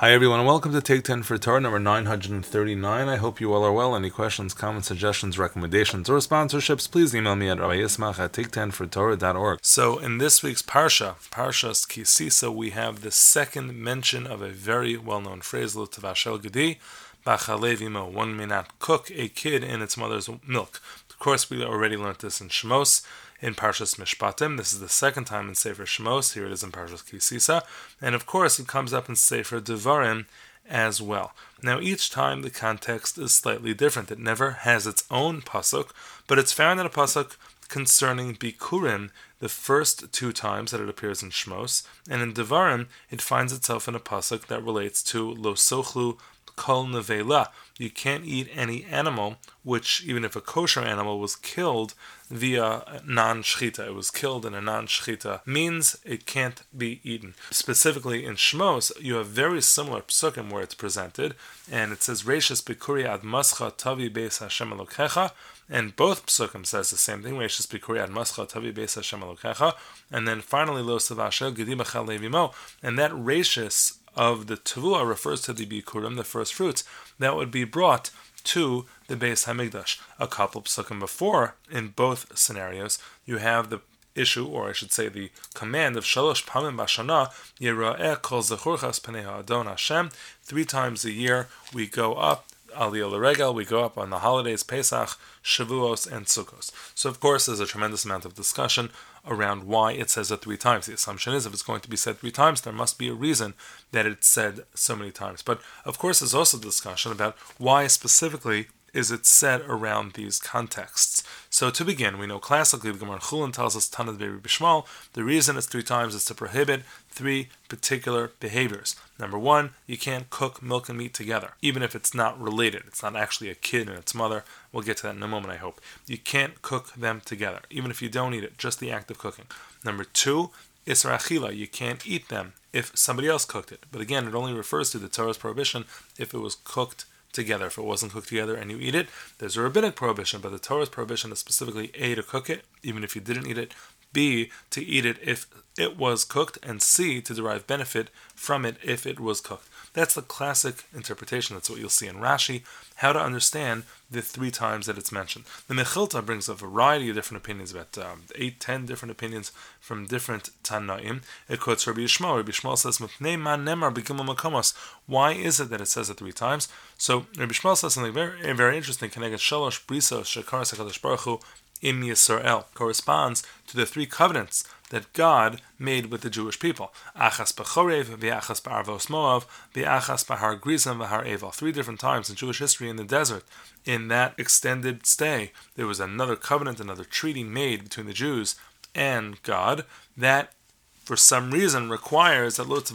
Hi everyone and welcome to Take 10 for Torah number 939. I hope you all are well. Any questions, comments, suggestions, recommendations, or sponsorships, please email me at rabbiismach at take10fortorah.org. So in this week's Parsha, Parshas Kisisa, we have the second mention of a very well-known phrase, L'tavashel Gedi, Bachalevimo. One may not cook a kid in its mother's milk. Of course, we already learned this in Shemos in Parshas Mishpatim. This is the second time in Sefer Shemos. Here it is in Parshas Kisisa. And of course, it comes up in Sefer Devarim as well. Now, each time the context is slightly different. It never has its own pasuk, but it's found in a pasuk concerning Bikurim the first two times that it appears in Shmos, and in Devarim it finds itself in a pasuk that relates to Lo Sochlu kol nevela. You can't eat any animal, which even if a kosher animal was killed via non-shchita, it was killed in a non-shchita, means it can't be eaten. Specifically in Shmos, you have very similar psukim where it's presented, and it says Reishis Bikuri ad mascha tavi beis Hashem elokecha, and both psukim says the same thing. Reishis Bikuri ad mascha tavi beis Hashem elokecha, and then finally lo savashel gedimachal levimo, and that Reishis of the Tavua refers to the Bikurim, the first fruits, that would be brought to the Beis Hamikdash. A couple of psukim before, in both scenarios, you have the issue, or I should say the command of Shalosh Pamim Bashana, Kol Zechurchas Adon Hashem. Three times a year we go up Aliyah L'Regel, we go up on the holidays, Pesach, Shavuos, and Sukkos. So, of course, there's a tremendous amount of discussion around why it says it three times. The assumption is if it's going to be said three times, there must be a reason that it's said so many times. But, of course, there's also discussion about why specifically is it said around these contexts. So to begin, we know classically the Gemara Chulin tells us Tanad Be'ri Bishmal. The reason it's three times is to prohibit three particular behaviors. Number one, you can't cook milk and meat together, even if it's not related. It's not actually a kid and its mother. We'll get to that in a moment, I hope. You can't cook them together, even if you don't eat it, just the act of cooking. Number two, Isra Achila, you can't eat them if somebody else cooked it. But again, it only refers to the Torah's prohibition if it was cooked together. If it wasn't cooked together and you eat it, there's a rabbinic prohibition, but the Torah's prohibition is specifically A, to cook it, even if you didn't eat it, B, to eat it if it was cooked, and C, to derive benefit from it if it was cooked. That's the classic interpretation. That's what you'll see in Rashi, how to understand the three times that it's mentioned. The Mechilta brings a variety of different opinions, about um, eight, ten different opinions from different Tanaim. It quotes Rabbi Yishmael. Rabbi Yishmael says, Why is it that it says it three times? So Rabbi Yishmael says something very, very interesting. Shalosh Shekar Sakadosh Baruch Hu Im Yisrael corresponds to the three covenants that God made with the Jewish people. Achas b'chorev, v'achas b'arvos moav, v'achas b'har v'har eval. Three different times in Jewish history in the desert, in that extended stay, there was another covenant, another treaty made between the Jews and God that, for some reason, requires that Lot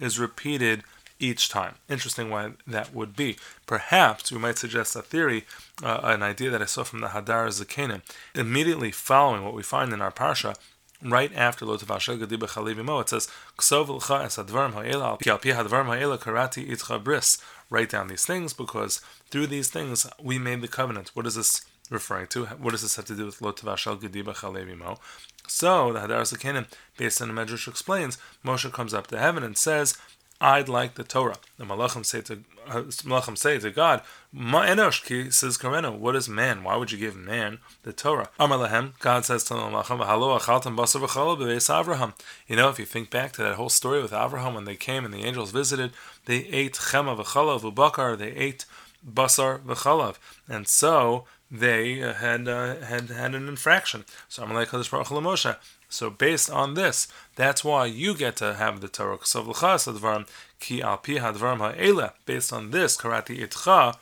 is repeated each time. Interesting why that would be. Perhaps we might suggest a theory, uh, an idea that I saw from the Hadar Zakanim. Immediately following what we find in our Parsha, right after Lo Tavashel it says, l'cha es itcha bris. Write down these things, because through these things we made the covenant. What is this referring to? What does this have to do with Lo Tavashel? So, the Hadar Zakanim, based on the Medrash, explains, Moshe comes up to heaven and says, I'd like the Torah. The Malachim say to uh, Malachim say to God, Ma enosh ki says Kareno, what is man? Why would you give man the Torah? Amar lahem, God says to the Malachim, Halo achaltam Avraham. You know, if you think back to that whole story with Avraham when they came and the angels visited, they ate chema v'chalav v'bakar, they ate basar v'chalav, and so they uh, had uh, had had an infraction. So Amalek Kadosh Baruch Moshe. So based on this, that's why you get to have the Torah. Ki al pi hadvarim ha'ela. Based on this, karati itcha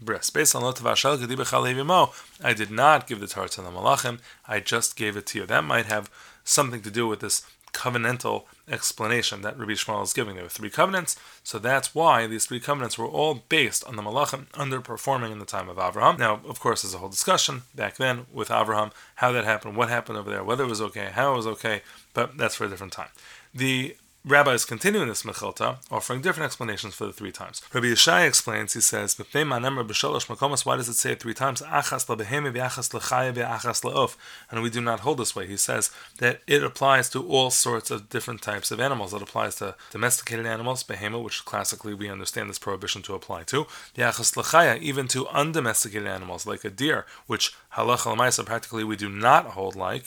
bris. Based on lotavashel gedi I did not give the Torah to the malachim. I just gave it to you. That might have something to do with this covenantal explanation that Rabbi Yishmael is giving. There were three covenants, so that's why these three covenants were all based on the Malachim underperforming in the time of Abraham. Now, of course, there's a whole discussion back then with Abraham, how that happened, what happened over there, whether it was okay, how it was okay, but that's for a different time. The rabbis continue in this Mechilta, offering different explanations for the three times. Rabbi Yeshai explains, he says, why does it say it three times? And we do not hold this way. He says that it applies to all sorts of different types of animals. It applies to domesticated animals, behema, which classically we understand this prohibition to apply to, even to undomesticated animals like a deer, which halacha lemaisa practically we do not hold like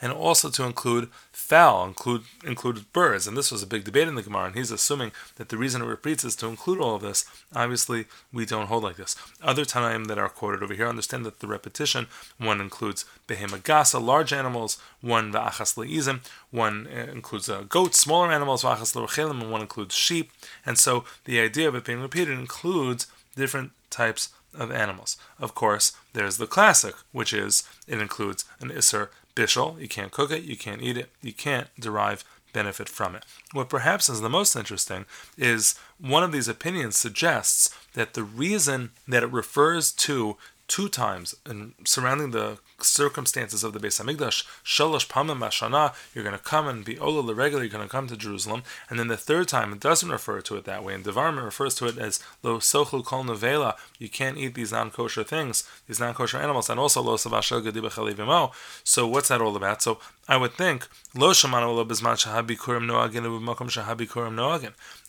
and also to include fowl, include include birds. And this was a big debate in the Gemara, and he's assuming that the reason it repeats is to include all of this. Obviously, we don't hold like this. Other Tanaim that are quoted over here understand that the repetition one includes behemagasa, large animals, one va'achas le'izim, one uh, includes uh, goats, smaller animals, va'achas le'rechelim, and one includes sheep. And so the idea of it being repeated includes different types of animals. Of course, there's the classic, which is it includes an Isser bishul. You can't cook it, you can't eat it, you can't derive benefit from it. What perhaps is the most interesting is one of these opinions suggests that the reason that it refers to two times and surrounding the circumstances of the Beis Hamikdash, shalosh pamim mashana, you're going to come and be ola l'regel, you're going to come to Jerusalem, and then the third time it doesn't refer to it that way. And Devarim refers to it as lo sochlu kol nevela, you can't eat these non-kosher things, these non-kosher animals, and also lo savashel gedi So what's that all about? So I would think lo shamanu.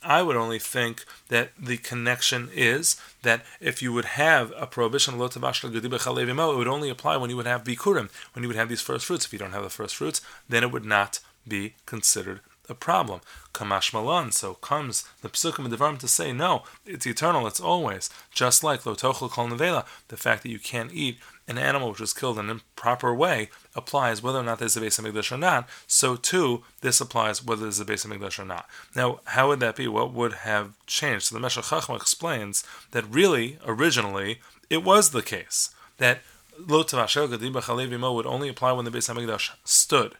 I would only think that the connection is that if you would have a prohibition lo it would only apply when you would have bikurim, when you would have these first fruits. If you don't have the first fruits, then it would not be considered a problem. Kamash Malan, so comes the Psukim and Devarim to say, no, it's eternal, it's always. Just like Lo Tochel Kol Nevela, the fact that you can't eat an animal which was killed in an improper way applies whether or not there's a Beis Hamikdash or not. So too, this applies whether there's a Beis Hamikdash or not. Now, how would that be? What would have changed? So the Meshech Chachma explains that really, originally, it was the case that Lo would only apply when the Beis Hamikdash stood.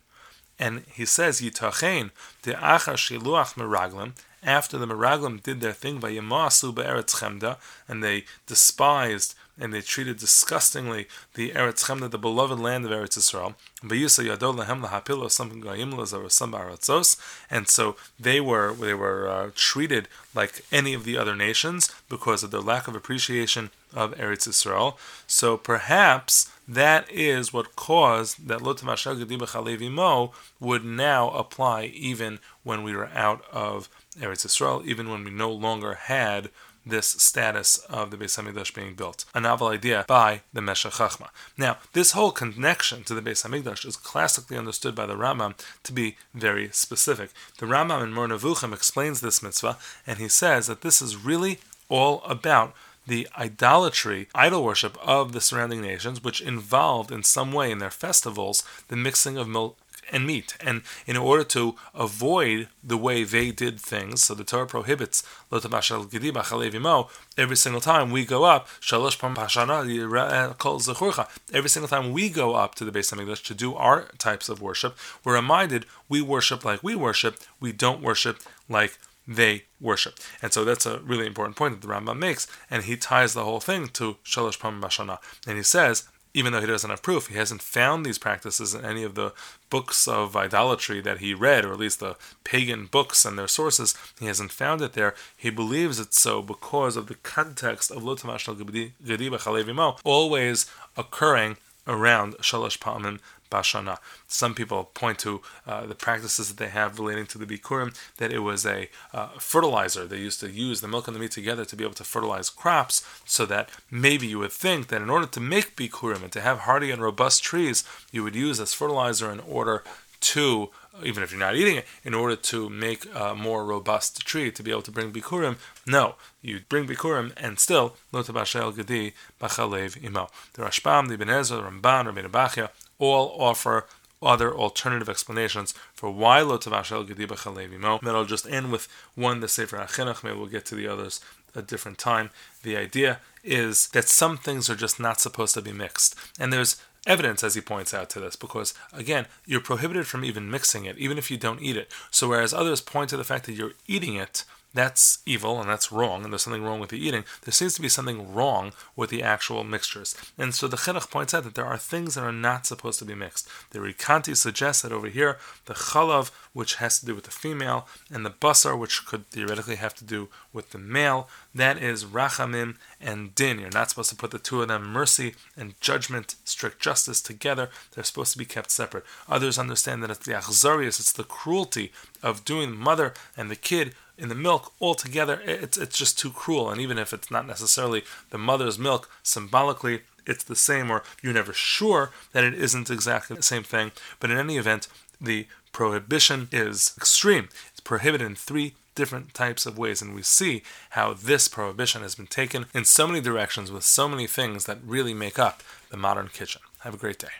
And he says, Yitachein, the Achar Shiluach Meraglim, after the Meraglim did their thing by Yamasu Be'eretz Chemda, and they despised and they treated disgustingly the Eretz Chemda, the beloved land of Eretz Israel. And so they were they were uh, treated like any of the other nations because of their lack of appreciation of Eretz Israel. So perhaps that is what caused that Mo would now apply even when we were out of Eretz Israel, even when we no longer had this status of the Beis Hamikdash being built. A novel idea by the Meshech Chachma. Now, this whole connection to the Beis Hamikdash is classically understood by the Rambam to be very specific. The Rambam in Nevuchim explains this mitzvah, and he says that this is really all about the idolatry, idol worship of the surrounding nations, which involved in some way in their festivals the mixing of milk and meat. And in order to avoid the way they did things, so the Torah prohibits every single time we go up, every single time we go up to the Beis Hamikdash to do our types of worship, we're reminded we worship like we worship, we don't worship like they worship. And so that's a really important point that the Rambam makes, and he ties the whole thing to Shalosh Pam Bashana. And he says, even though he doesn't have proof, he hasn't found these practices in any of the books of idolatry that he read, or at least the pagan books and their sources. He hasn't found it there. He believes it's so because of the context of Lotamash Gadiba always occurring around Shalosh Pamim Bashana. Some people point to uh, the practices that they have relating to the Bikurim, that it was a uh, fertilizer. They used to use the milk and the meat together to be able to fertilize crops, so that maybe you would think that in order to make Bikurim and to have hardy and robust trees, you would use as fertilizer in order to even if you're not eating it, in order to make a more robust tree to be able to bring bikurim. No, you bring bikurim and still lo tabashel gedi bachalev imo. The Rashbam, the Ibn Ezra, the Ramban, Rabbi Bachya all offer other alternative explanations for why lo tavashel gedi bachalev imo. And I'll just end with one, the Sefer HaChinuch. Maybe we'll get to the others a different time. The idea is that some things are just not supposed to be mixed. And there's evidence, as he points out to this, because again, you're prohibited from even mixing it, even if you don't eat it. So whereas others point to the fact that you're eating it, that's evil and that's wrong, and there's something wrong with the eating. There seems to be something wrong with the actual mixtures. And so the Chinuch points out that there are things that are not supposed to be mixed. The Recanati suggests that over here, the chalav, which has to do with the female, and the basar, which could theoretically have to do with the male, that is rachamim and din. You're not supposed to put the two of them, mercy and judgment, strict justice, together. They're supposed to be kept separate. Others understand that it's the achzarius, it's the cruelty of doing the mother and the kid in the milk altogether, it's it's just too cruel. And even if it's not necessarily the mother's milk, symbolically it's the same, or you're never sure that it isn't exactly the same thing. But in any event, the prohibition is extreme. It's prohibited in three different types of ways, and we see how this prohibition has been taken in so many directions with so many things that really make up the modern kitchen. Have a great day.